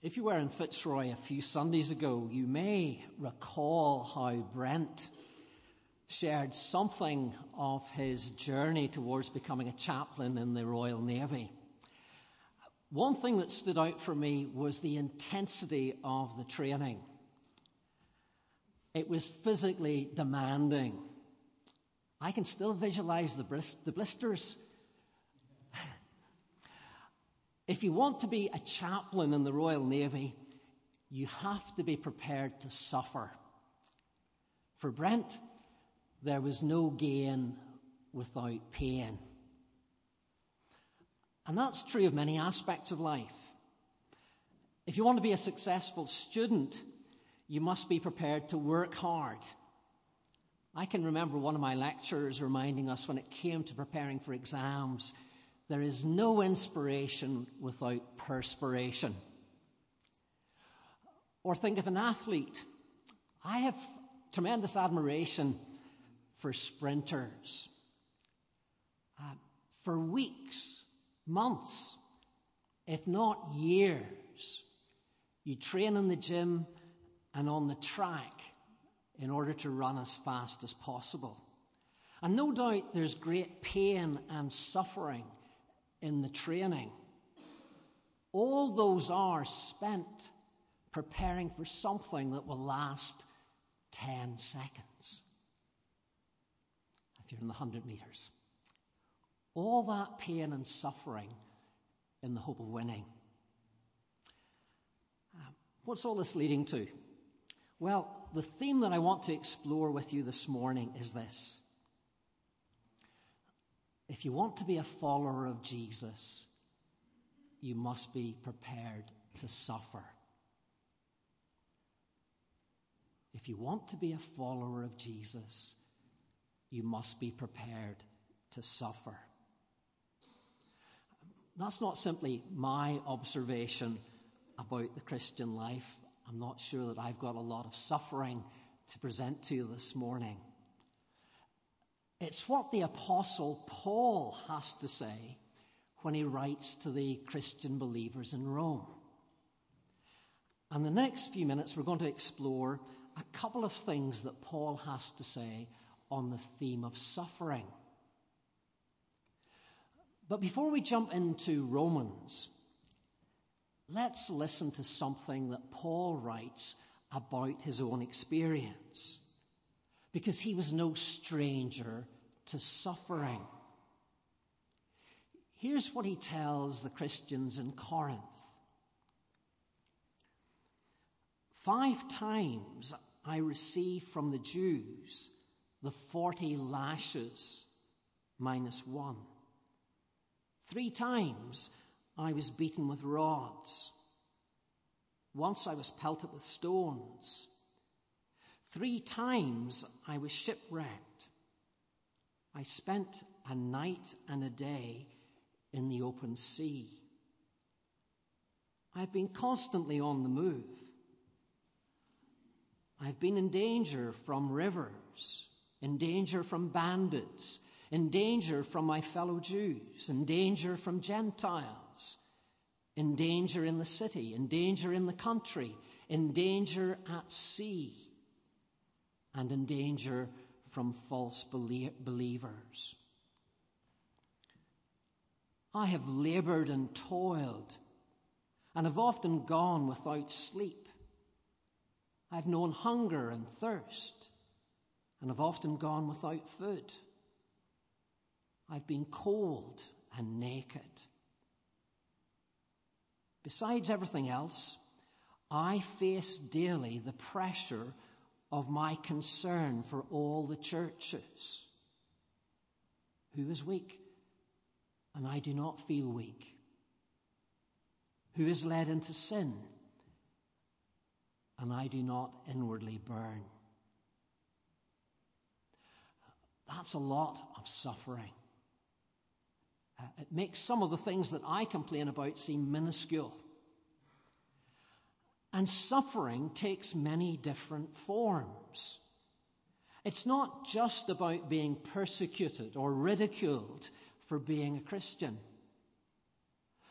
If you were in Fitzroy a few Sundays ago, you may recall how Brent shared something of his journey towards becoming a chaplain in the Royal Navy. One thing that stood out for me was the intensity of the training. It was physically demanding. I can still visualize the, blisters if you want to be a chaplain in the Royal Navy, you have to be prepared to suffer. For Brent, there was no gain without pain. And that's true of many aspects of life. If you want to be a successful student, you must be prepared to work hard. I can remember one of my lecturers reminding us when it came to preparing for exams there is no inspiration without perspiration. Or think of an athlete. I have tremendous admiration for sprinters. Uh, for weeks, months, if not years, you train in the gym and on the track in order to run as fast as possible. And no doubt there's great pain and suffering in the training. All those hours spent preparing for something that will last 10 seconds. If you're in the 100 meters. All that pain and suffering in the hope of winning. Um, what's all this leading to? Well, the theme that I want to explore with you this morning is this if you want to be a follower of Jesus, you must be prepared to suffer. If you want to be a follower of Jesus, you must be prepared to suffer. That's not simply my observation about the Christian life. I'm not sure that I've got a lot of suffering to present to you this morning. It's what the Apostle Paul has to say when he writes to the Christian believers in Rome. And the next few minutes, we're going to explore a couple of things that Paul has to say on the theme of suffering. But before we jump into Romans, let's listen to something that Paul writes about his own experience because he was no stranger to suffering. Here's what he tells the Christians in Corinth Five times I received from the Jews the 40 lashes minus one. Three times I was beaten with rods. Once I was pelted with stones. Three times I was shipwrecked. I spent a night and a day in the open sea. I've been constantly on the move. I've been in danger from rivers, in danger from bandits, in danger from my fellow Jews, in danger from Gentiles, in danger in the city, in danger in the country, in danger at sea and in danger from false believers. I have labored and toiled and have often gone without sleep. I've known hunger and thirst and have often gone without food. I've been cold and naked. Besides everything else, I face daily the pressure of my concern for all the churches. Who is weak? And I do not feel weak. Who is led into sin? And I do not inwardly burn. That's a lot of suffering. Uh, it makes some of the things that I complain about seem minuscule. And suffering takes many different forms. It's not just about being persecuted or ridiculed for being a Christian.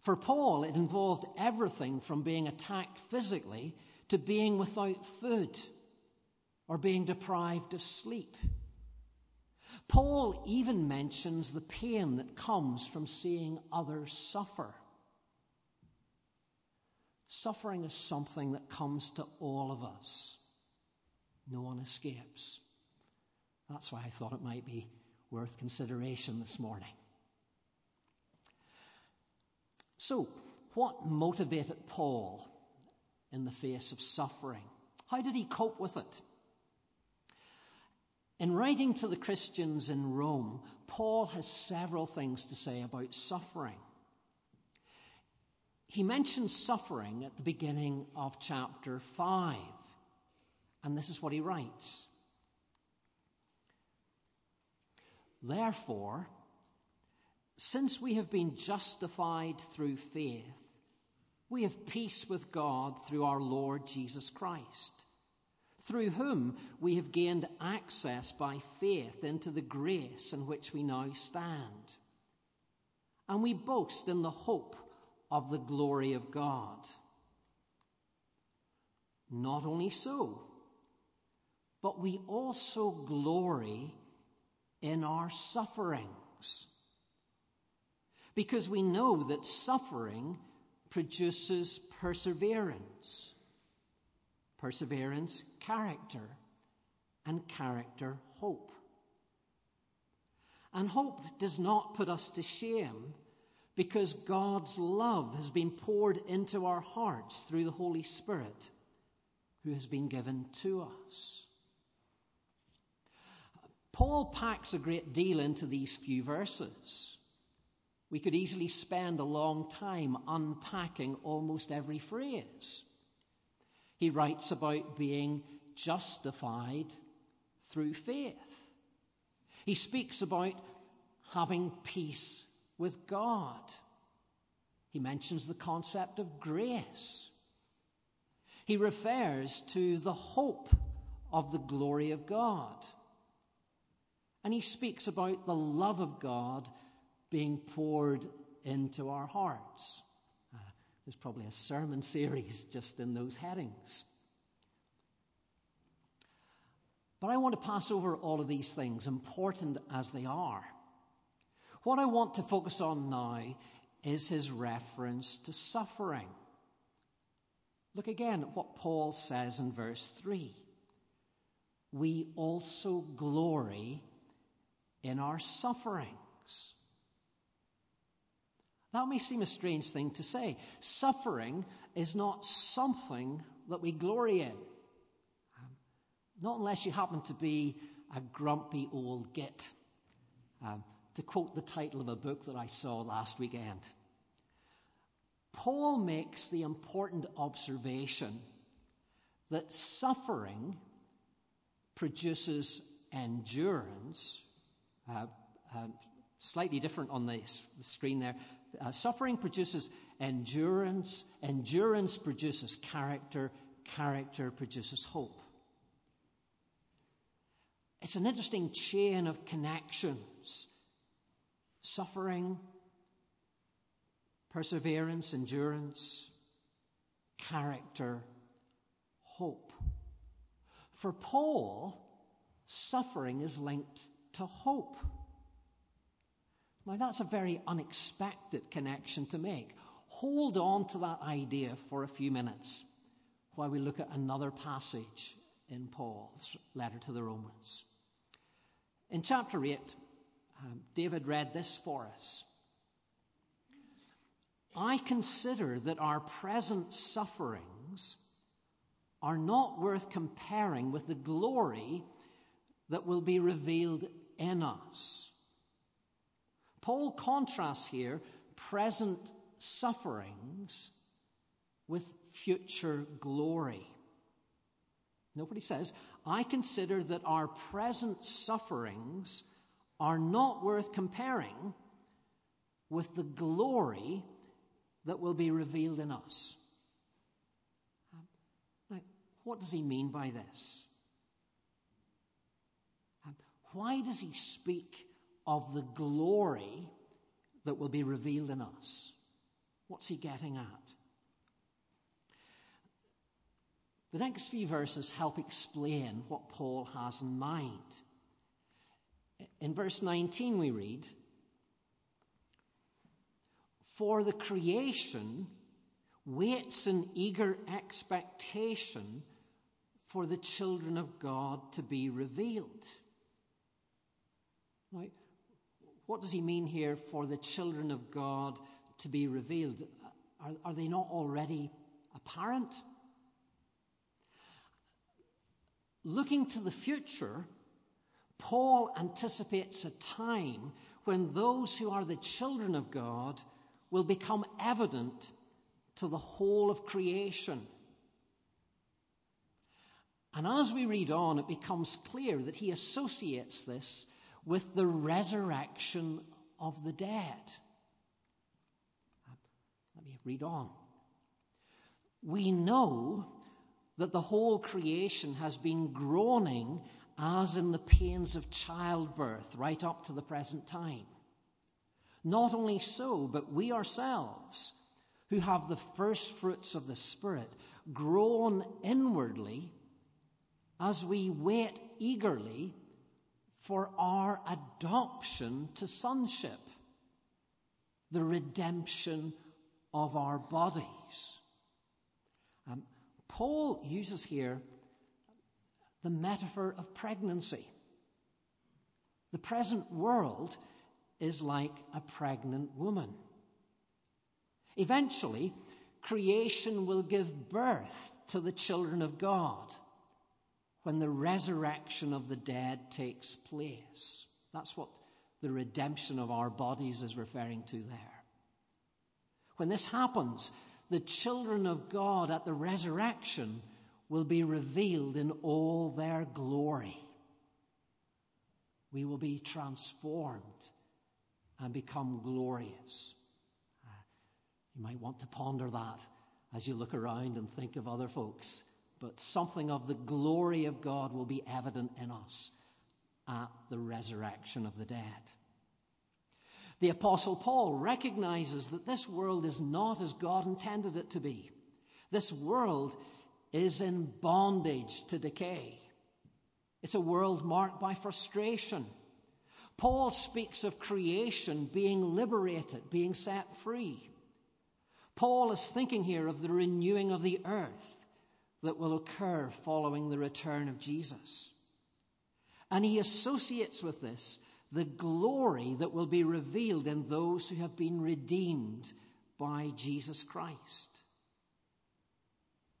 For Paul, it involved everything from being attacked physically to being without food or being deprived of sleep. Paul even mentions the pain that comes from seeing others suffer. Suffering is something that comes to all of us. No one escapes. That's why I thought it might be worth consideration this morning. So, what motivated Paul in the face of suffering? How did he cope with it? In writing to the Christians in Rome, Paul has several things to say about suffering. He mentions suffering at the beginning of chapter 5, and this is what he writes Therefore, since we have been justified through faith, we have peace with God through our Lord Jesus Christ, through whom we have gained access by faith into the grace in which we now stand. And we boast in the hope of the glory of God. Not only so, but we also glory in our sufferings because we know that suffering produces perseverance. Perseverance, character, and character, hope. And hope does not put us to shame because God's love has been poured into our hearts through the Holy Spirit who has been given to us. Paul packs a great deal into these few verses. We could easily spend a long time unpacking almost every phrase. He writes about being justified through faith. He speaks about having peace with God. He mentions the concept of grace. He refers to the hope of the glory of God. And he speaks about the love of God being poured into our hearts. Uh, there's probably a sermon series just in those headings. But I want to pass over all of these things, important as they are. What I want to focus on now is his reference to suffering. Look again at what Paul says in verse 3. We also glory in our sufferings that may seem a strange thing to say. Suffering is not something that we glory in. Um, not unless you happen to be a grumpy old git. Um, to quote the title of a book that I saw last weekend. Paul makes the important observation that suffering produces endurance, uh, uh, slightly different on the screen there. Uh, suffering produces endurance, endurance produces character, character produces hope. It's an interesting chain of connections suffering, perseverance, endurance, character, hope. For Paul, suffering is linked to hope. Now, that's a very unexpected connection to make. Hold on to that idea for a few minutes while we look at another passage in Paul's letter to the Romans. In chapter 8, um, David read this for us. I consider that our present sufferings are not worth comparing with the glory that will be revealed in us. Paul contrasts here present sufferings with future glory. Nobody says, I consider that our present sufferings are not worth comparing with the glory that will be revealed in us. Um, now, what does he mean by this? Um, why does he speak of the glory that will be revealed in us. What's he getting at? The next few verses help explain what Paul has in mind. In verse 19, we read, For the creation waits in eager expectation for the children of God to be revealed. Now, what does he mean here for the children of God to be revealed? Are, are they not already apparent? Looking to the future, Paul anticipates a time when those who are the children of God will become evident to the whole of creation. And as we read on, it becomes clear that he associates this with the resurrection of the dead. Let me read on. We know that the whole creation has been groaning as in the pains of childbirth right up to the present time. Not only so, but we ourselves, who have the first fruits of the Spirit, groan inwardly as we wait eagerly for our adoption to sonship, the redemption of our bodies. Um, Paul uses here the metaphor of pregnancy. The present world is like a pregnant woman. Eventually, creation will give birth to the children of God when the resurrection of the dead takes place. That's what the redemption of our bodies is referring to there. When this happens, the children of God at the resurrection will be revealed in all their glory. We will be transformed and become glorious. Uh, you might want to ponder that as you look around and think of other folks, but something of the glory of God will be evident in us at the resurrection of the dead. The Apostle Paul recognizes that this world is not as God intended it to be. This world is in bondage to decay. It's a world marked by frustration. Paul speaks of creation being liberated, being set free. Paul is thinking here of the renewing of the earth that will occur following the return of Jesus. And he associates with this the glory that will be revealed in those who have been redeemed by Jesus Christ.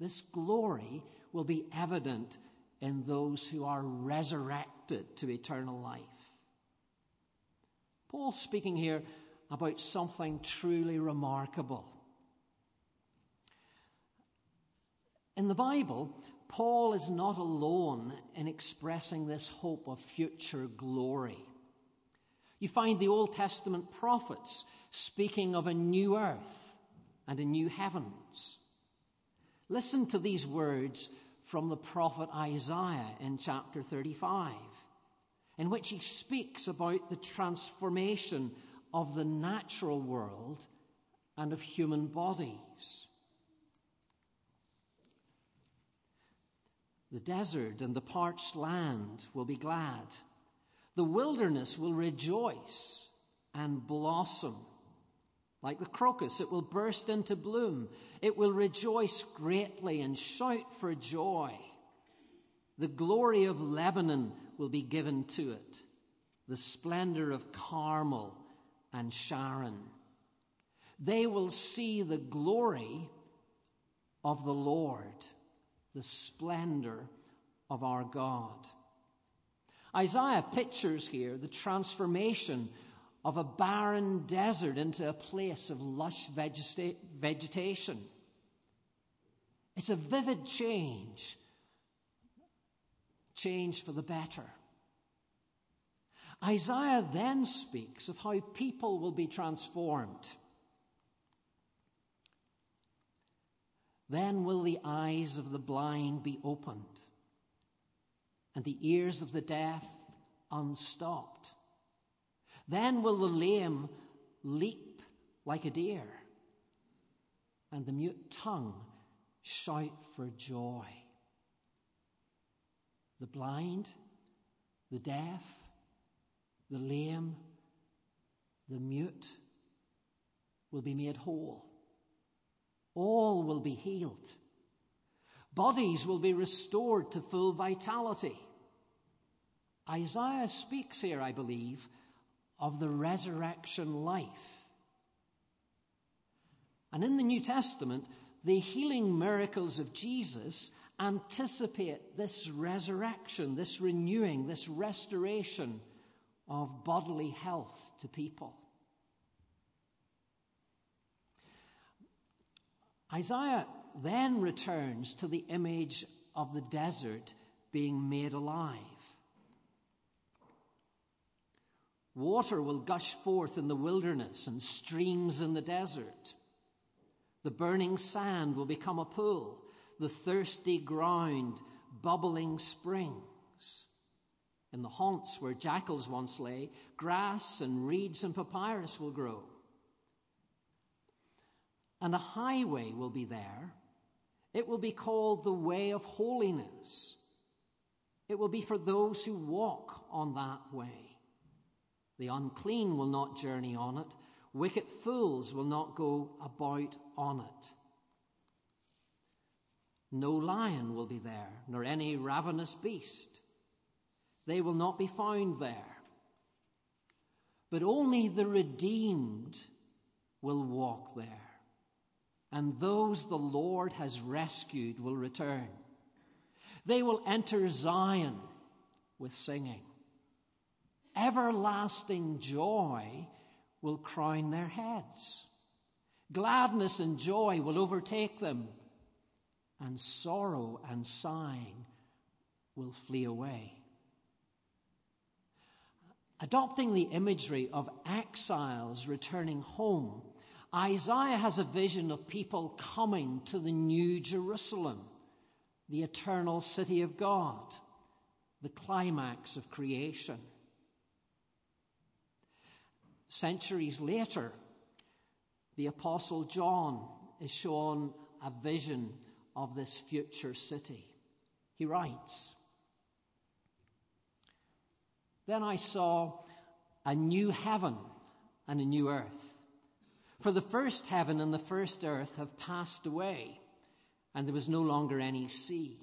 This glory will be evident in those who are resurrected to eternal life. Paul's speaking here about something truly remarkable. In the Bible, Paul is not alone in expressing this hope of future glory. You find the Old Testament prophets speaking of a new earth and a new heavens. Listen to these words from the prophet Isaiah in chapter 35, in which he speaks about the transformation of the natural world and of human bodies. The desert and the parched land will be glad. The wilderness will rejoice and blossom. Like the crocus, it will burst into bloom. It will rejoice greatly and shout for joy. The glory of Lebanon will be given to it, the splendor of Carmel and Sharon. They will see the glory of the Lord, the splendor of our God. Isaiah pictures here the transformation of a barren desert into a place of lush vegeta- vegetation. It's a vivid change, change for the better. Isaiah then speaks of how people will be transformed. Then will the eyes of the blind be opened, and the ears of the deaf unstopped. Then will the lame leap like a deer, and the mute tongue shout for joy. The blind, the deaf, the lame, the mute will be made whole. All will be healed. Bodies will be restored to full vitality. Isaiah speaks here, I believe, of the resurrection life. And in the New Testament, the healing miracles of Jesus anticipate this resurrection, this renewing, this restoration of bodily health to people. Isaiah then returns to the image of the desert being made alive. Water will gush forth in the wilderness and streams in the desert. The burning sand will become a pool, the thirsty ground, bubbling springs. In the haunts where jackals once lay, grass and reeds and papyrus will grow. And a highway will be there. It will be called the way of holiness. It will be for those who walk on that way. The unclean will not journey on it. Wicked fools will not go about on it. No lion will be there, nor any ravenous beast. They will not be found there. But only the redeemed will walk there, and those the Lord has rescued will return. They will enter Zion with singing. Everlasting joy will crown their heads. Gladness and joy will overtake them, and sorrow and sighing will flee away. Adopting the imagery of exiles returning home, Isaiah has a vision of people coming to the new Jerusalem, the eternal city of God, the climax of creation. Centuries later, the Apostle John is shown a vision of this future city. He writes Then I saw a new heaven and a new earth. For the first heaven and the first earth have passed away, and there was no longer any sea.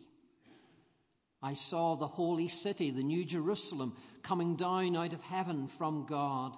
I saw the holy city, the new Jerusalem, coming down out of heaven from God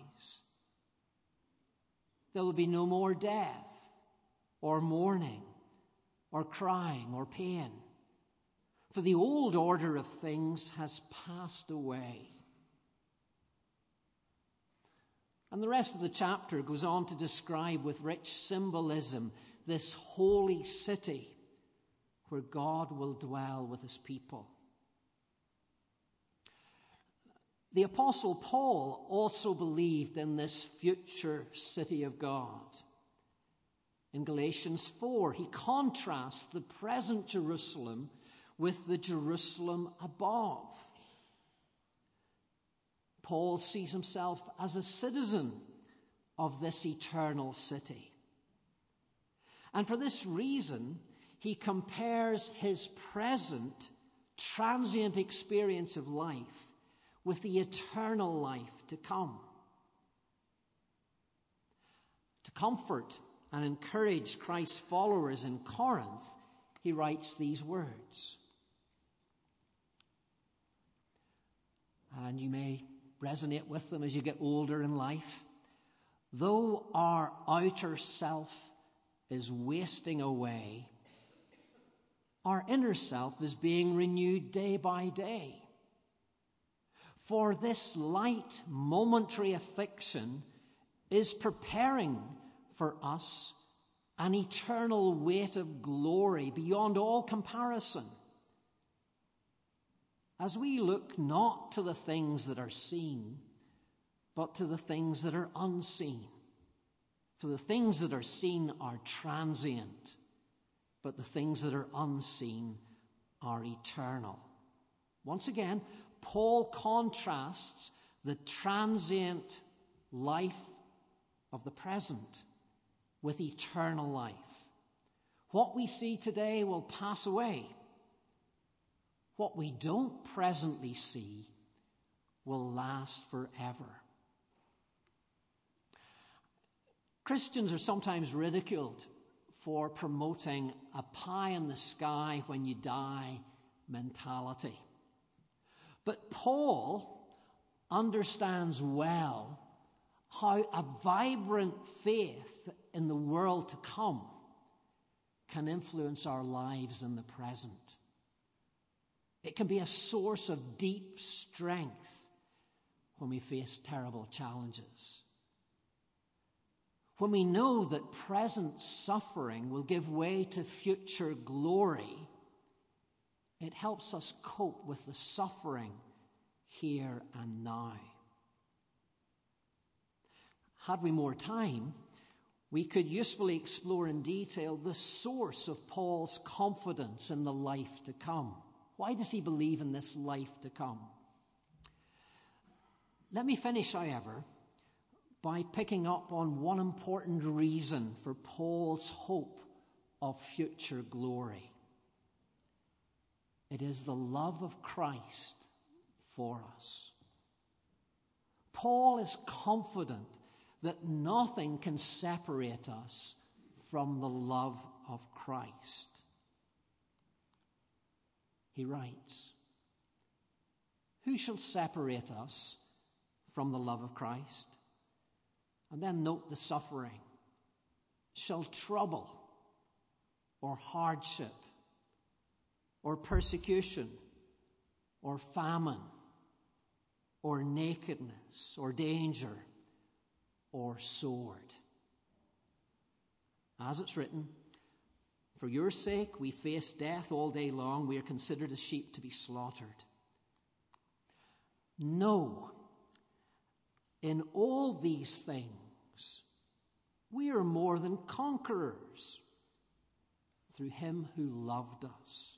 There will be no more death, or mourning, or crying, or pain. For the old order of things has passed away. And the rest of the chapter goes on to describe with rich symbolism this holy city where God will dwell with his people. The Apostle Paul also believed in this future city of God. In Galatians 4, he contrasts the present Jerusalem with the Jerusalem above. Paul sees himself as a citizen of this eternal city. And for this reason, he compares his present transient experience of life with the eternal life to come. To comfort and encourage Christ's followers in Corinth, he writes these words. And you may resonate with them as you get older in life. Though our outer self is wasting away, our inner self is being renewed day by day. For this light momentary affliction is preparing for us an eternal weight of glory beyond all comparison. As we look not to the things that are seen, but to the things that are unseen. For the things that are seen are transient, but the things that are unseen are eternal. Once again, Paul contrasts the transient life of the present with eternal life. What we see today will pass away. What we don't presently see will last forever. Christians are sometimes ridiculed for promoting a pie in the sky when you die mentality. But Paul understands well how a vibrant faith in the world to come can influence our lives in the present. It can be a source of deep strength when we face terrible challenges. When we know that present suffering will give way to future glory, it helps us cope with the suffering here and now. Had we more time, we could usefully explore in detail the source of Paul's confidence in the life to come. Why does he believe in this life to come? Let me finish, however, by picking up on one important reason for Paul's hope of future glory. It is the love of Christ for us. Paul is confident that nothing can separate us from the love of Christ. He writes, Who shall separate us from the love of Christ? And then note the suffering. Shall trouble or hardship or persecution or famine or nakedness or danger or sword. As it's written, for your sake we face death all day long, we are considered as sheep to be slaughtered. No, in all these things, we are more than conquerors through him who loved us.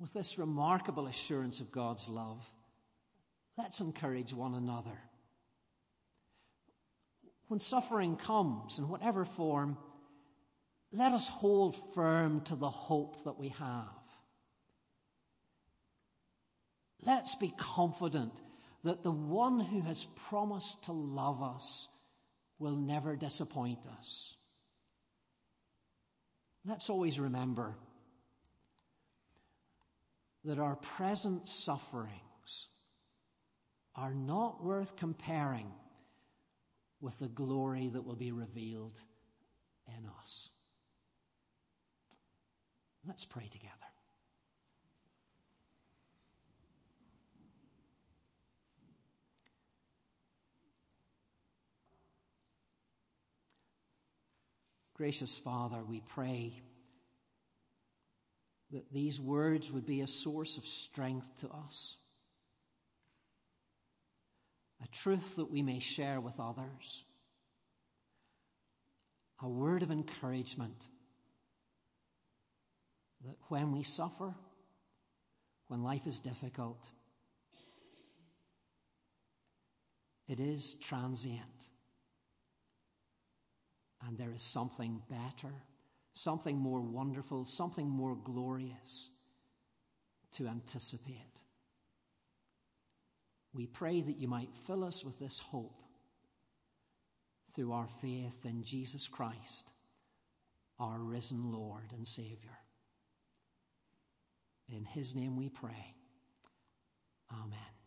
With this remarkable assurance of God's love, Let's encourage one another. When suffering comes, in whatever form, let us hold firm to the hope that we have. Let's be confident that the one who has promised to love us will never disappoint us. Let's always remember that our present sufferings are not worth comparing with the glory that will be revealed in us. Let's pray together. Gracious Father, we pray that these words would be a source of strength to us a truth that we may share with others, a word of encouragement that when we suffer, when life is difficult, it is transient. And there is something better, something more wonderful, something more glorious to anticipate. We pray that you might fill us with this hope through our faith in Jesus Christ, our risen Lord and Savior. In his name we pray. Amen.